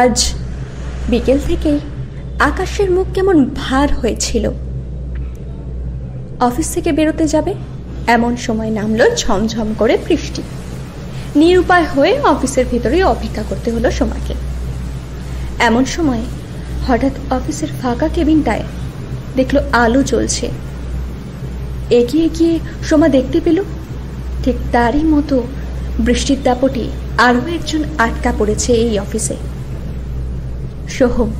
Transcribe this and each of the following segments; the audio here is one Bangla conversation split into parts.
আজ বিকেল থেকেই আকাশের মুখ কেমন ভার হয়েছিল? অফিস থেকে বেরোতে যাবে, এমন সময় নামলো ঝমঝম করে বৃষ্টি। নিরুপায় হয়ে অফিসের ভিতরে অপেক্ষা করতে হলো সোমাকে। এমন সময় হঠাৎ অফিসের ফাঁকা কেবিনটায় দেখল আলো জ্বলছে। এগিয়ে গিয়ে সোমা দেখতে পেল, ঠিক তারই মতো বৃষ্টির দাপটে আরও একজন আটকা পড়েছে এই অফিসে। সোহম।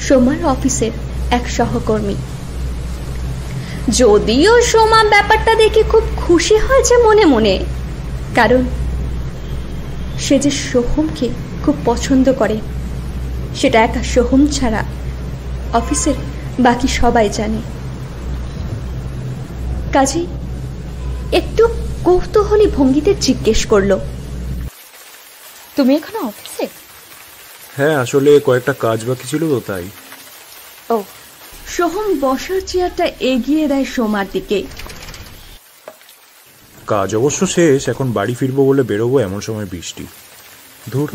সোমার অফিসের এক সহকর্মী। যদিও সোমা ব্যাপারটা দেখে খুব খুশি হয়েছে মনে মনে, কারণ সে যে সোহমকে খুব পছন্দ করে, সেটা একা সোহম ছাড়া অফিসের বাকি সবাই জানে। কাজেই একটু কৌতূহলী ভঙ্গিতে জিজ্ঞেস করল তুমি এখনও অফিসে? হ্যাঁ আসলে কয়েকটা কাজ বাকি ছিল তো তাই। ও সোহম বসার চেয়ারটা এগিয়ে দেয় সোমার দিকে। কাজ অবশ্য শেষ এখন বাড়ি ফিরবো বলে বেরোবো এমন সময় বৃষ্টি। ধুর।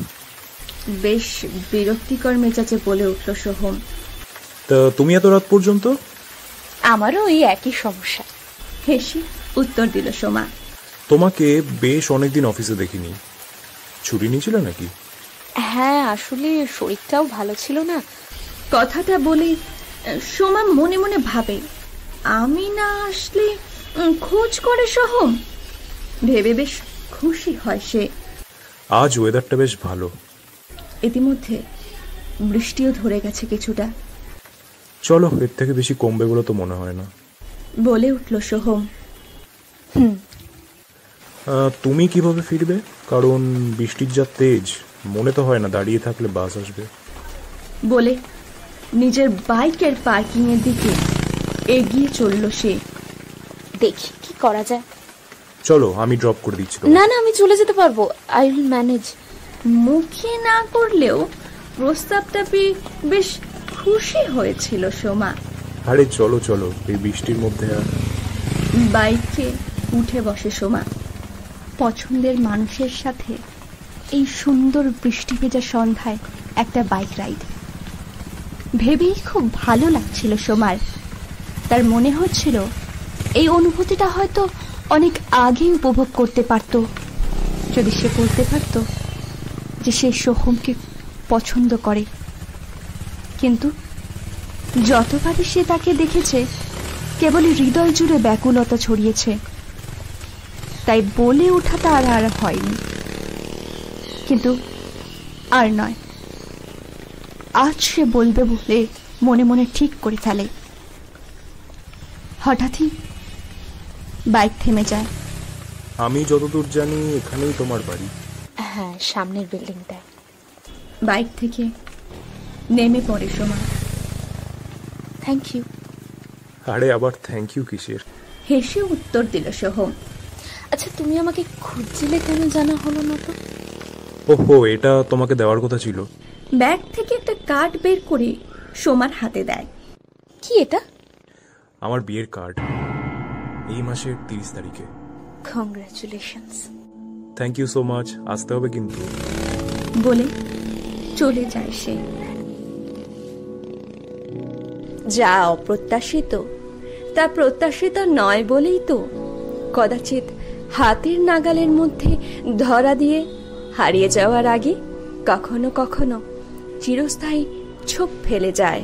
বেশ বিরক্তিকর মেজাজে বলে উঠল সোহম। তা তুমি এত রাত পর্যন্ত? আমারও ওই একই সমস্যা। হেসে উত্তর দিল সোমা। তোমাকে বেশ অনেকদিন অফিসে দেখিনি। ছুটি নিয়েছিল নাকি? হ্যাঁ আসলে শরীরটাও ভালো ছিল না। কথাটা বলে সোমা মনে মনে ভাবে আমি না আসলে খোঁজ করে সোহম ভেবে বেশ খুশি হয় সে। আজ ওয়েদারটা বেশ ভালো। ইতিমধ্যে বৃষ্টিও ধরে গেছে কিছুটা। চলো এর থেকে বেশি কমবে বলে তো মনে হয় না। বলে উঠল সোহম। আহ, তুমি কীভাবে ফিরবে? কারণ বৃষ্টির যা তেজ মনে তো হয় না দাঁড়িয়ে থাকলে বাস আসবে। বলে নিজের বাইকের পার্কিং এর দিকে এগিয়ে চলল সে। দেখি কি করা যায়? চলো আমি ড্রপ করে দিচ্ছি না না আমি চলে যেতে পারব। আই উইল ম্যানেজ মুখে না করলেও প্রস্তাবটা পেয়ে বেশ খুশি হয়েছিল সোমা। আরে চলো চলো এই বৃষ্টির মধ্যে আর বাইকে উঠে বসে সোমা। পছন্দের মানুষের সাথে এই সুন্দর বৃষ্টি ভেজা সন্ধ্যায় একটা বাইক রাইড ভেবেই খুব ভালো লাগছিল সোমার। তার মনে হচ্ছিল এই অনুভূতিটা হয়তো অনেক আগেই উপভোগ করতে পারত। যদি সে বলতে পারত যে সে সোহমকে পছন্দ করে। কিন্তু যতবারই সে তাকে দেখেছে, কেবলই হৃদয় জুড়ে ব্যাকুলতা ছড়িয়েছে। তাই বলে ওঠা তার আর হয়নি। কিন্তু আর নয় আজ সে বলবে বলে মনে মনে ঠিক করে ফেলে। হঠাৎই বাইক থেমে যায়। আমি যতদূর জানি এখানেই তোমার বাড়ি। হ্যাঁ সামনের বিল্ডিংটায়। বাইক থেকে নেমে পড়ে সোমা। থ্যাংক ইউ আরে আবার থ্যাংক ইউ কিসের? হেসে উত্তর দিল সোহম। আচ্ছা তুমি আমাকে খুঁজছিলে কেন জানা হলো না তো? ওহো এটা তোমাকে দেওয়ার কথা ছিল। ব্যাগ থেকে একটা কার্ড বের করে সোমার হাতে দেয়। কি এটা? আমার বিয়ের কার্ড। এই মাসের তিরিশ তারিখে। Congratulations thank you so much আসতে হবে কিন্তু। বলে চলে যায় সে। যা অপ্রত্যাশিত তা প্রত্যাশিত নয় বলেই তো। কদাচিৎ হাতের নাগালের মধ্যে ধরা দিয়ে হারিয়ে যাওয়ার আগে কখনো কখনো চিরস্থায়ী ছোপ ফেলে যায়।